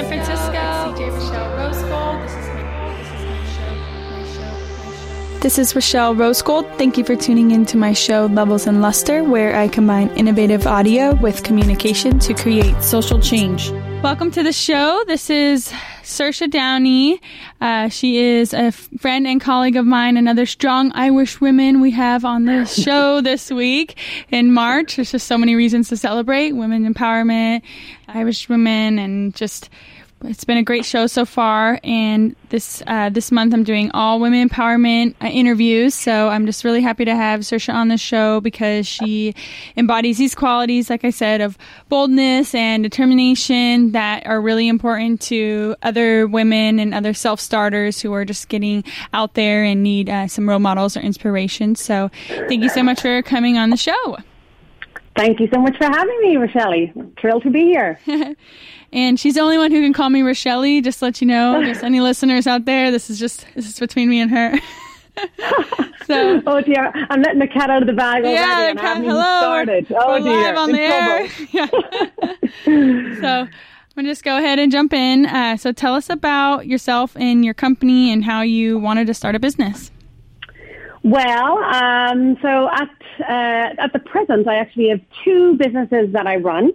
San Francisco. CJ Rochelle Rosegold. This is my, this is my show. My show. My show. This is Rochelle Rosegold. Thank you for tuning in to my show Levels and Luster, where I combine innovative audio with communication to create social change. Welcome to the show. This is Saoirse Downey. Uh, she is a friend and colleague of mine, another strong Irish woman we have on the show this week in March. There's just so many reasons to celebrate women empowerment, Irish women, and just it's been a great show so far, and this uh, this month I'm doing all women empowerment uh, interviews. So I'm just really happy to have Saoirse on the show because she embodies these qualities, like I said, of boldness and determination that are really important to other women and other self starters who are just getting out there and need uh, some role models or inspiration. So thank you so much for coming on the show. Thank you so much for having me, Rochelle. Thrilled to be here. and she's the only one who can call me Rochelle. Just to let you know, just any listeners out there, this is just this is between me and her. so, oh dear, I'm letting the cat out of the bag already. Yeah, cat, hello. Started. We're, oh we're dear, live on the air. yeah. so. I'm going to just go ahead and jump in. Uh, so, tell us about yourself and your company and how you wanted to start a business. Well, um, so at uh, at the present, I actually have two businesses that I run.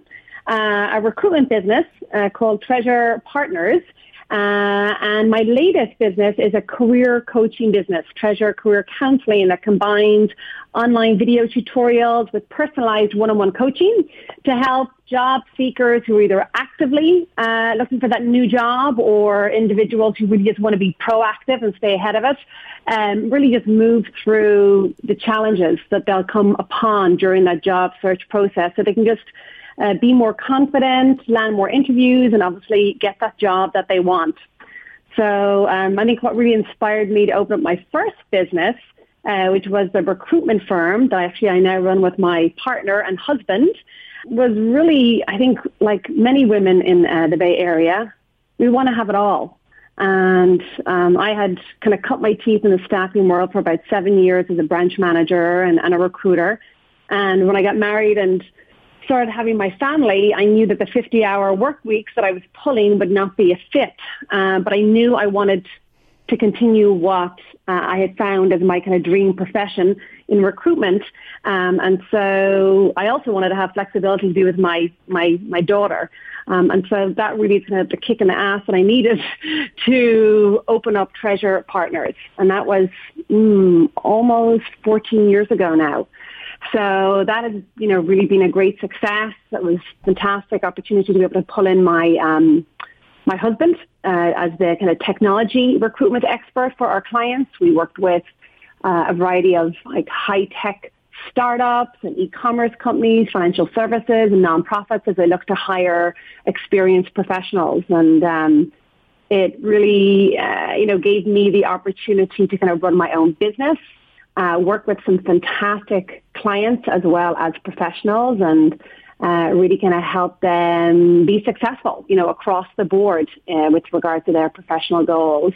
Uh, a recruitment business uh, called Treasure Partners, uh, and my latest business is a career coaching business, Treasure Career Counseling, that combines online video tutorials with personalized one-on-one coaching to help job seekers who are either actively uh, looking for that new job or individuals who really just want to be proactive and stay ahead of it, um, really just move through the challenges that they'll come upon during that job search process. So they can just uh, be more confident, land more interviews, and obviously get that job that they want. So um, I think what really inspired me to open up my first business, uh, which was the recruitment firm that actually I now run with my partner and husband, was really, I think, like many women in uh, the Bay Area, we want to have it all. And um, I had kind of cut my teeth in the staffing world for about seven years as a branch manager and, and a recruiter. And when I got married and started having my family, I knew that the 50 hour work weeks that I was pulling would not be a fit. Uh, but I knew I wanted to continue what uh, I had found as my kind of dream profession in recruitment. Um, and so I also wanted to have flexibility to do with my, my, my daughter. Um, and so that really is kind of the kick in the ass that I needed to open up Treasure Partners. And that was mm, almost 14 years ago now. So that has, you know, really been a great success. It was a fantastic opportunity to be able to pull in my um, my husband uh, as the kind of technology recruitment expert for our clients. We worked with uh, a variety of like high tech startups and e-commerce companies, financial services, and nonprofits as they look to hire experienced professionals. And um, it really, uh, you know, gave me the opportunity to kind of run my own business uh, work with some fantastic clients as well as professionals and uh, really kind of help them be successful, you know, across the board uh, with regard to their professional goals.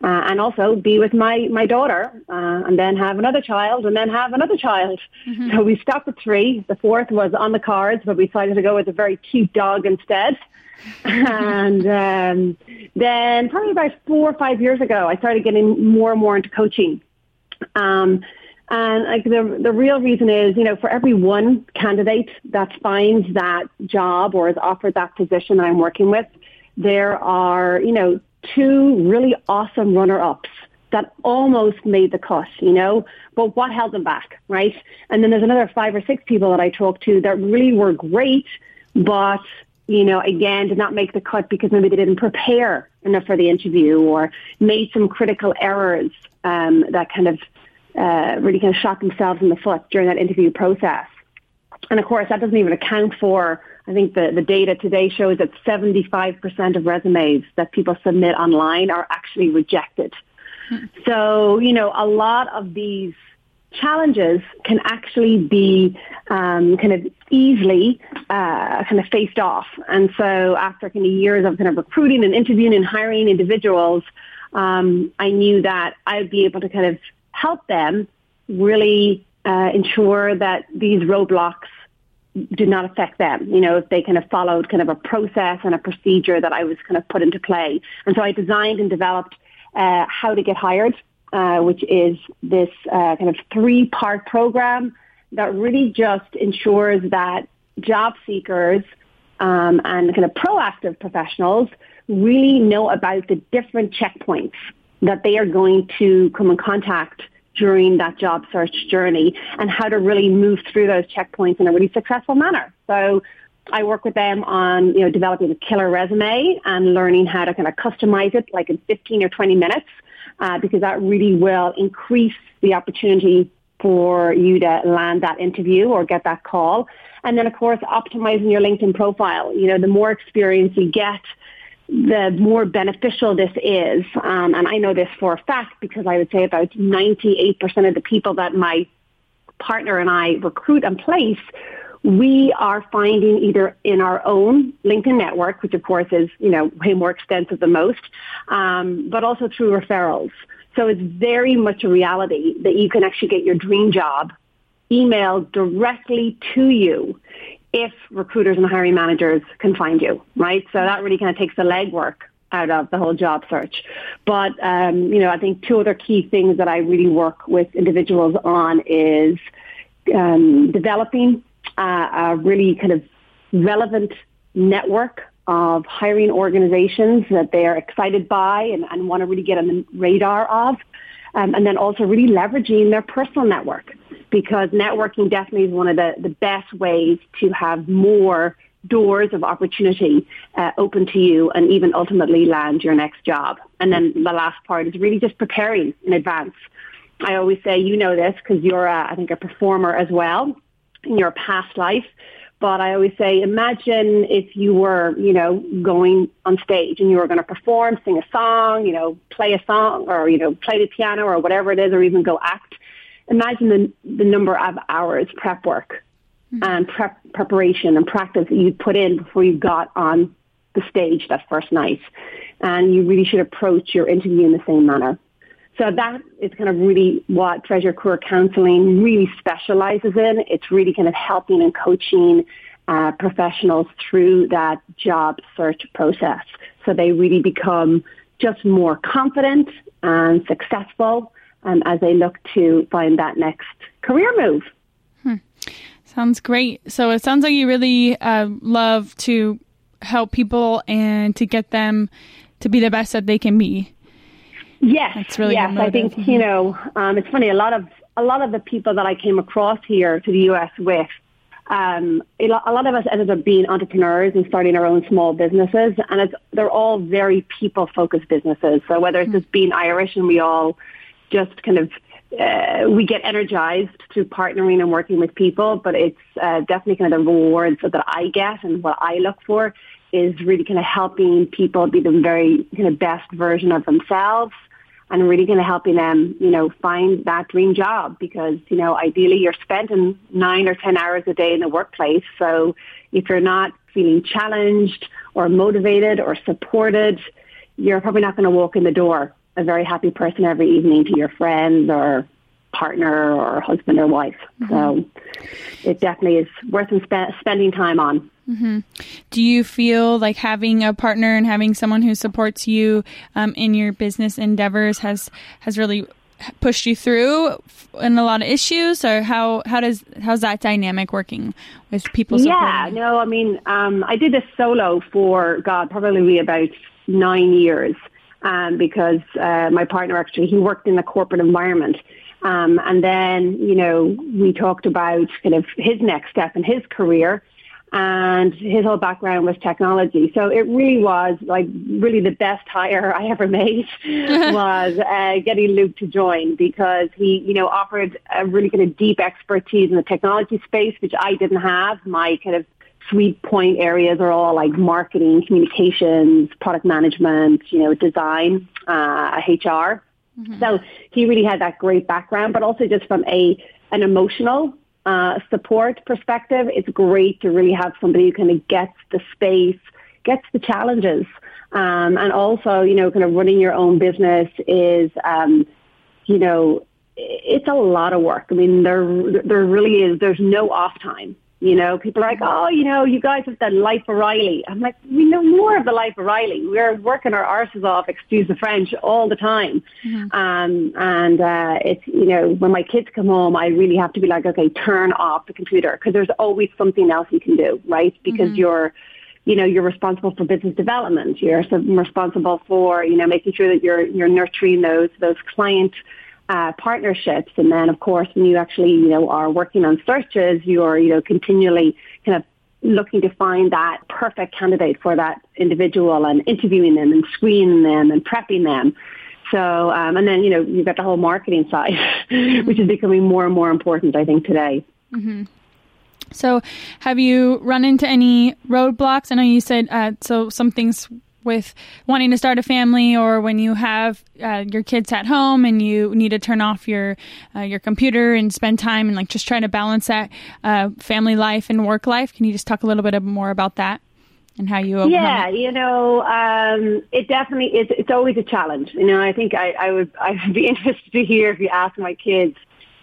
Uh, and also be with my, my daughter uh, and then have another child and then have another child. Mm-hmm. So we stopped at three. The fourth was on the cards, but we decided to go with a very cute dog instead. and um, then probably about four or five years ago, I started getting more and more into coaching. Um, and like the the real reason is, you know, for every one candidate that finds that job or is offered that position that I'm working with, there are, you know, two really awesome runner ups that almost made the cut, you know, but what held them back, right? And then there's another five or six people that I talked to that really were great, but you know, again, did not make the cut because maybe they didn't prepare enough for the interview or made some critical errors um, that kind of uh, really kind of shot themselves in the foot during that interview process. And of course, that doesn't even account for, I think the, the data today shows that 75% of resumes that people submit online are actually rejected. Hmm. So, you know, a lot of these challenges can actually be um, kind of easily uh, kind of faced off. And so after kind of years of kind of recruiting and interviewing and hiring individuals, um, I knew that I would be able to kind of help them really uh, ensure that these roadblocks did not affect them. You know, if they kind of followed kind of a process and a procedure that I was kind of put into play. And so I designed and developed uh, how to get hired, uh, which is this uh, kind of three-part program that really just ensures that job seekers um, and kind of proactive professionals really know about the different checkpoints that they are going to come in contact during that job search journey and how to really move through those checkpoints in a really successful manner. So I work with them on, you know, developing a killer resume and learning how to kind of customize it like in 15 or 20 minutes uh, because that really will increase the opportunity for you to land that interview or get that call. And then, of course, optimizing your LinkedIn profile. You know, the more experience you get, the more beneficial this is. Um, and I know this for a fact because I would say about 98% of the people that my partner and I recruit and place, we are finding either in our own LinkedIn network, which of course is, you know, way more extensive than most, um, but also through referrals. So it's very much a reality that you can actually get your dream job emailed directly to you if recruiters and hiring managers can find you, right? So that really kind of takes the legwork out of the whole job search. But, um, you know, I think two other key things that I really work with individuals on is um, developing a really kind of relevant network of hiring organizations that they are excited by and, and want to really get on the radar of. Um, and then also really leveraging their personal network because networking definitely is one of the, the best ways to have more doors of opportunity uh, open to you and even ultimately land your next job. And then the last part is really just preparing in advance. I always say, you know this because you're, a, I think, a performer as well in your past life. But I always say, imagine if you were, you know, going on stage and you were going to perform, sing a song, you know, play a song or, you know, play the piano or whatever it is, or even go act imagine the, the number of hours prep work mm-hmm. and prep preparation and practice that you put in before you got on the stage that first night. And you really should approach your interview in the same manner. So that is kind of really what Treasure Career Counseling really specializes in. It's really kind of helping and coaching uh, professionals through that job search process. So they really become just more confident and successful um, as they look to find that next career move. Hmm. Sounds great. So it sounds like you really uh, love to help people and to get them to be the best that they can be. Yes, That's really yes. I think you know um, it's funny. A lot of a lot of the people that I came across here to the US with, um, a lot of us ended up being entrepreneurs and starting our own small businesses, and it's they're all very people focused businesses. So whether it's mm-hmm. just being Irish and we all just kind of uh, we get energized through partnering and working with people, but it's uh, definitely kind of the rewards that I get and what I look for is really kind of helping people be the very kind of best version of themselves and really kind of helping them, you know, find that dream job because, you know, ideally you're spending nine or 10 hours a day in the workplace. So if you're not feeling challenged or motivated or supported, you're probably not going to walk in the door a very happy person every evening to your friends or partner or husband or wife. Mm-hmm. So it definitely is worth spe- spending time on. Mm-hmm. Do you feel like having a partner and having someone who supports you um, in your business endeavors has has really pushed you through in a lot of issues, or how how does how's that dynamic working with people? Yeah, no, I mean, um, I did this solo for God probably about nine years um, because uh, my partner actually he worked in the corporate environment. Um, and then, you know, we talked about kind of his next step in his career and his whole background was technology. So it really was like really the best hire I ever made was uh, getting Luke to join because he, you know, offered a really kind of deep expertise in the technology space, which I didn't have. My kind of sweet point areas are all like marketing, communications, product management, you know, design, uh, HR. Mm-hmm. So he really had that great background, but also just from a an emotional uh, support perspective, it's great to really have somebody who kind of gets the space, gets the challenges, um, and also you know, kind of running your own business is, um, you know, it's a lot of work. I mean, there there really is. There's no off time You know, people are like, oh, you know, you guys have the life of Riley. I'm like, we know more of the life of Riley. We're working our arses off, excuse the French, all the time. Mm-hmm. Um, and uh, it's, you know, when my kids come home, I really have to be like, okay, turn off the computer because there's always something else you can do, right? Because mm-hmm. you're, you know, you're responsible for business development. You're responsible for, you know, making sure that you're, you're nurturing those, those client uh, partnerships. And then, of course, when you actually, you know, are working on searches, you're, you know, continually kind of looking to find that perfect candidate for that individual and interviewing them and screening them and prepping them. So, um, and then, you know, you've got the whole marketing side, which is becoming more and more important, I think, today. Mm-hmm. So, have you run into any roadblocks? I know you said uh, so some things with wanting to start a family or when you have uh, your kids at home and you need to turn off your uh, your computer and spend time and like just trying to balance that uh, family life and work life can you just talk a little bit more about that and how you yeah you know um, it definitely is it's always a challenge you know i think i, I would i'd be interested to hear if you ask my kids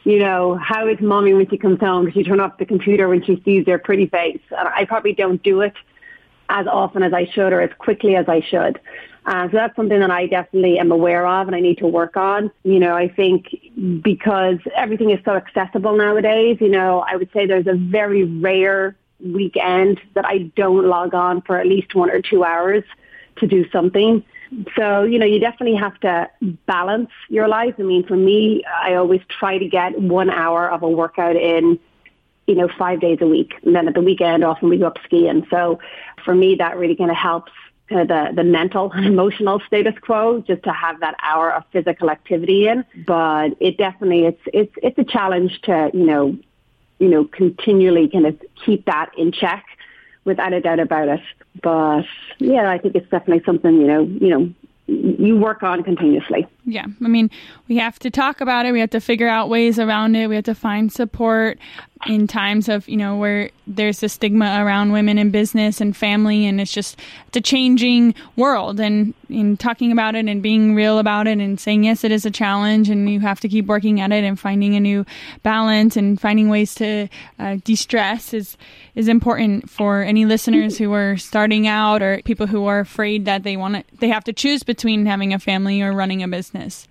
you know, how is mommy when she comes home? Does she turn off the computer when she sees their pretty face? And I probably don't do it as often as I should or as quickly as I should. Uh, so that's something that I definitely am aware of and I need to work on. You know, I think because everything is so accessible nowadays, you know, I would say there's a very rare weekend that I don't log on for at least one or two hours to do something. So, you know, you definitely have to balance your life. I mean, for me, I always try to get one hour of a workout in you know, five days a week. And then at the weekend, often we go up skiing. So for me, that really kind of helps kind of the, the mental and emotional status quo just to have that hour of physical activity in. But it definitely, it's, it's, it's a challenge to, you know, you know, continually kind of keep that in check without a doubt about it. But yeah, I think it's definitely something, you know, you know, you work on continuously. Yeah. I mean, we have to talk about it. We have to figure out ways around it. We have to find support in times of, you know, where there's a stigma around women in business and family and it's just it's a changing world and in talking about it and being real about it and saying yes it is a challenge and you have to keep working at it and finding a new balance and finding ways to uh, de-stress is is important for any listeners who are starting out or people who are afraid that they want to they have to choose between having a family or running a business.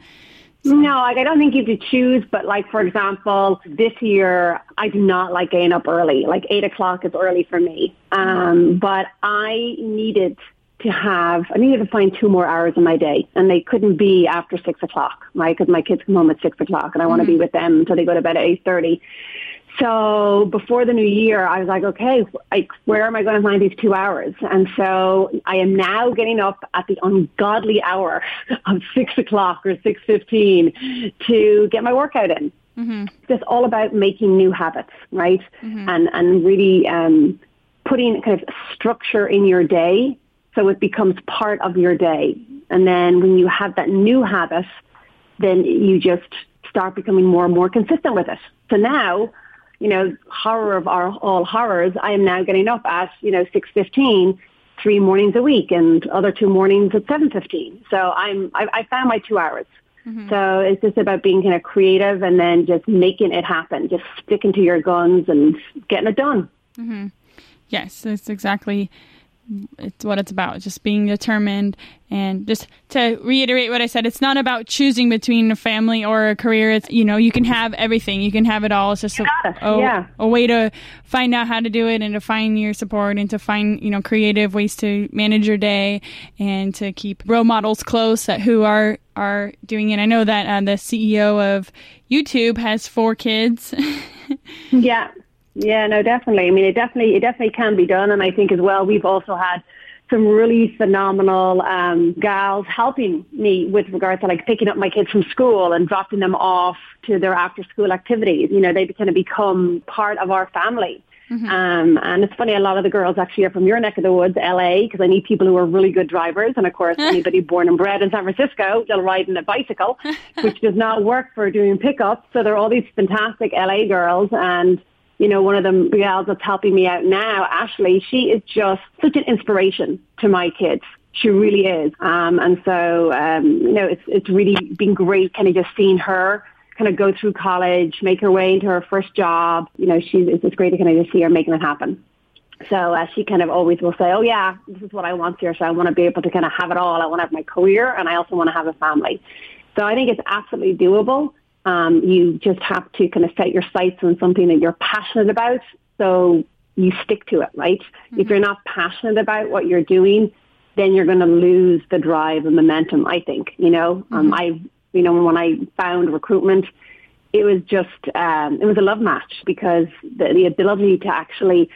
No, like I don't think you have to choose, but like for example, this year I do not like getting up early. Like eight o'clock is early for me. Um, but I needed to have, I needed to find two more hours in my day, and they couldn't be after six o'clock, right? Because my kids come home at six o'clock, and I want to mm-hmm. be with them until they go to bed at eight thirty. So before the new year, I was like, okay, like, where am I going to find these two hours? And so I am now getting up at the ungodly hour of six o'clock or six fifteen to get my workout in. Mm-hmm. It's all about making new habits, right? Mm-hmm. And and really um, putting kind of structure in your day so it becomes part of your day. And then when you have that new habit, then you just start becoming more and more consistent with it. So now you know, horror of our, all horrors, I am now getting up at, you know, 6.15 three mornings a week and other two mornings at 7.15. So I'm, I, I found my two hours. Mm-hmm. So it's just about being kind of creative and then just making it happen, just sticking to your guns and getting it done. Mm-hmm. Yes, that's exactly it's what it's about just being determined. And just to reiterate what i said it's not about choosing between a family or a career. It's you know you can have everything. You can have it all. It's just a, a, yeah. a way to find out how to do it and to find your support and to find you know creative ways to manage your day and to keep role models close at who are are doing it. I know that uh, the ceo of youtube has four kids. Yeah yeah, no, definitely. I mean, it definitely, it definitely can be done. And I think as well, we've also had some really phenomenal um, gals helping me with regard to like picking up my kids from school and dropping them off to their after school activities. You know, they kind of become part of our family. Mm-hmm. Um, and it's funny, a lot of the girls actually are from your neck of the woods, LA, because I need people who are really good drivers. And of course, anybody born and bred in San Francisco, they'll ride in a bicycle, which does not work for doing pickups. So there are all these fantastic LA girls and you know, one of the gals that's helping me out now, Ashley, she is just such an inspiration to my kids. She really is. Um, and so, um, you know, it's, it's really been great kind of just seeing her kind of go through college, make her way into her first job. You know, she's, it's just great to kind of just see her making it happen. So uh, she kind of always will say, oh yeah, this is what I want here. So I want to be able to kind of have it all. I want to have my career and I also want to have a family. So I think it's absolutely doable. Um, you just have to kind of set your sights on something that you're passionate about. So you stick to it, right? Mm-hmm. If you're not passionate about what you're doing, then you're going to lose the drive and momentum, I think, you know, um, mm-hmm. um, I, you know, when I found recruitment, it was just, um, it was a love match because the, the ability to actually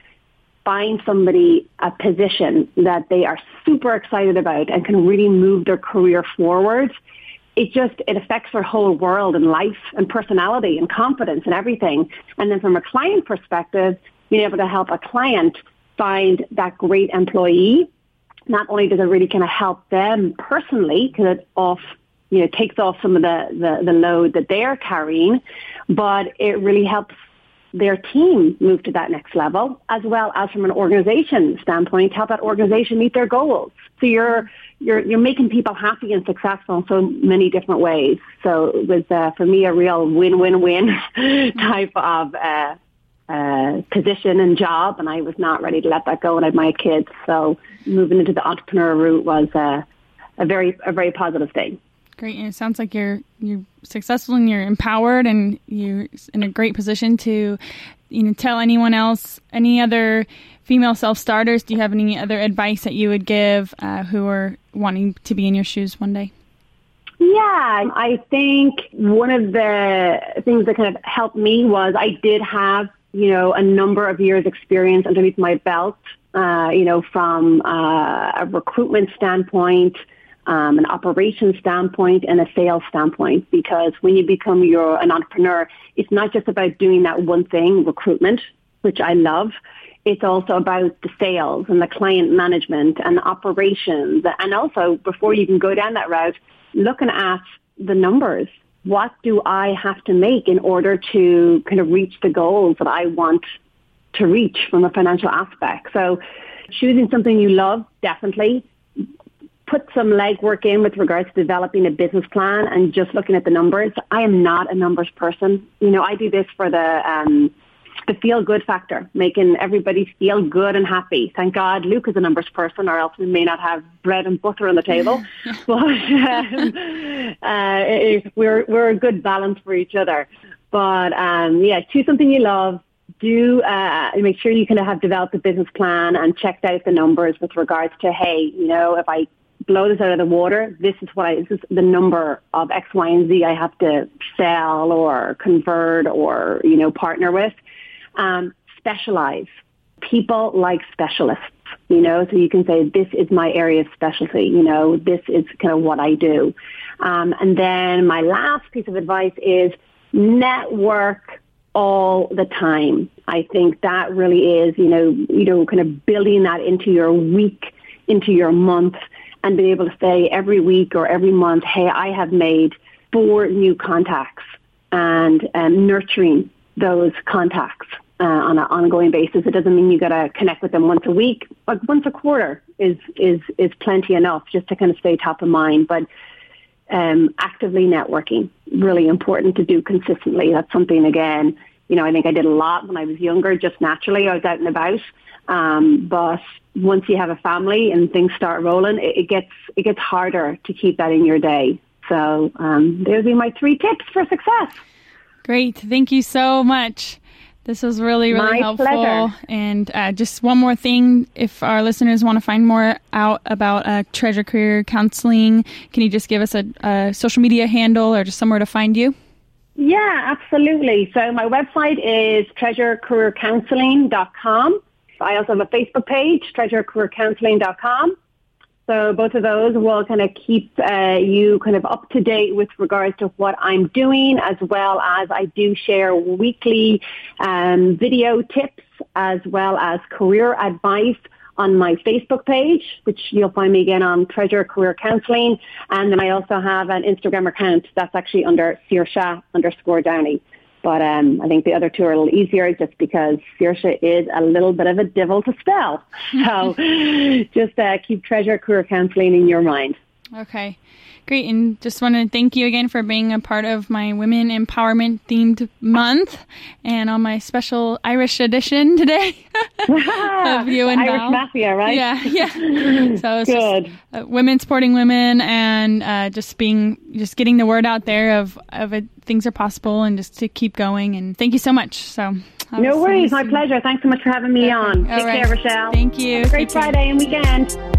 find somebody a position that they are super excited about and can really move their career forward it just it affects their whole world and life and personality and confidence and everything. And then from a client perspective, being able to help a client find that great employee, not only does it really kind of help them personally because it off you know takes off some of the, the the load that they're carrying, but it really helps their team move to that next level, as well as from an organization standpoint, help that organization meet their goals. So you're you're you're making people happy and successful in so many different ways. So it was uh, for me a real win-win-win type of uh, uh, position and job, and I was not ready to let that go. And I had my kids, so moving into the entrepreneur route was uh, a very a very positive thing. Great, and it sounds like you're you're successful and you're empowered, and you're in a great position to, you know, tell anyone else, any other female self starters. Do you have any other advice that you would give uh, who are wanting to be in your shoes one day? Yeah, I think one of the things that kind of helped me was I did have, you know, a number of years experience underneath my belt, uh, you know, from uh, a recruitment standpoint, um, an operations standpoint and a sales standpoint because when you become your an entrepreneur, it's not just about doing that one thing, recruitment, which I love. It's also about the sales and the client management and the operations. And also, before you can go down that route, looking at the numbers. What do I have to make in order to kind of reach the goals that I want to reach from a financial aspect? So choosing something you love, definitely put some legwork in with regards to developing a business plan and just looking at the numbers. I am not a numbers person. You know, I do this for the um, the feel good factor, making everybody feel good and happy. Thank God Luke is a numbers person, or else we may not have bread and butter on the table. but um, uh, we're we're a good balance for each other. But um, yeah, choose something you love. Do uh, make sure you kind of have developed a business plan and checked out the numbers with regards to hey, you know, if I blow this out of the water. This is what I, this is the number of X, Y, and Z I have to sell or convert or, you know, partner with. Um, specialize. People like specialists, you know, so you can say, this is my area of specialty, you know, this is kind of what I do. Um, and then my last piece of advice is network all the time. I think that really is, you know, you know, kind of building that into your week, into your month, and be able to say every week or every month, hey, I have made four new contacts and um, nurturing those contacts uh, on an ongoing basis. It doesn't mean you got to connect with them once a week, but once a quarter is is is plenty enough just to kind of stay top of mind. But um, actively networking really important to do consistently. That's something again. You know, I think I did a lot when I was younger, just naturally. I was out and about. Um, but once you have a family and things start rolling, it, it, gets it gets harder to keep that in your day. So um, those are my three tips for success. Great, thank you so much. This was really, really my helpful. Pleasure. And uh, just one more thing if our listeners want to find more out about uh, Treasure Career Counseling, can you just give us a, a social media handle or just somewhere to find you? Yeah, absolutely. So my website is treasurecareercounseling.com. I also have a Facebook page, treasurecareercounseling.com. So both of those will kind of keep uh, you kind of up to date with regards to what I'm doing, as well as I do share weekly um, video tips as well as career advice on my Facebook page, which you'll find me again on Treasure Career Counseling. And then I also have an Instagram account that's actually under Saoirse underscore Downey. But um, I think the other two are a little easier just because Saoirse is a little bit of a devil to spell. So just uh, keep Treasure Career Counseling in your mind. Okay. Great. And just want to thank you again for being a part of my women empowerment themed month and on my special Irish edition today of you and Irish Val. Mafia, right? Yeah, yeah. So it's Good. Just, uh, women supporting women and uh, just being, just getting the word out there of, of it, things are possible and just to keep going. And thank you so much. So. No worries. My pleasure. Thanks so much for having me on. Take right. care, Rochelle. Thank you. great Friday and weekend.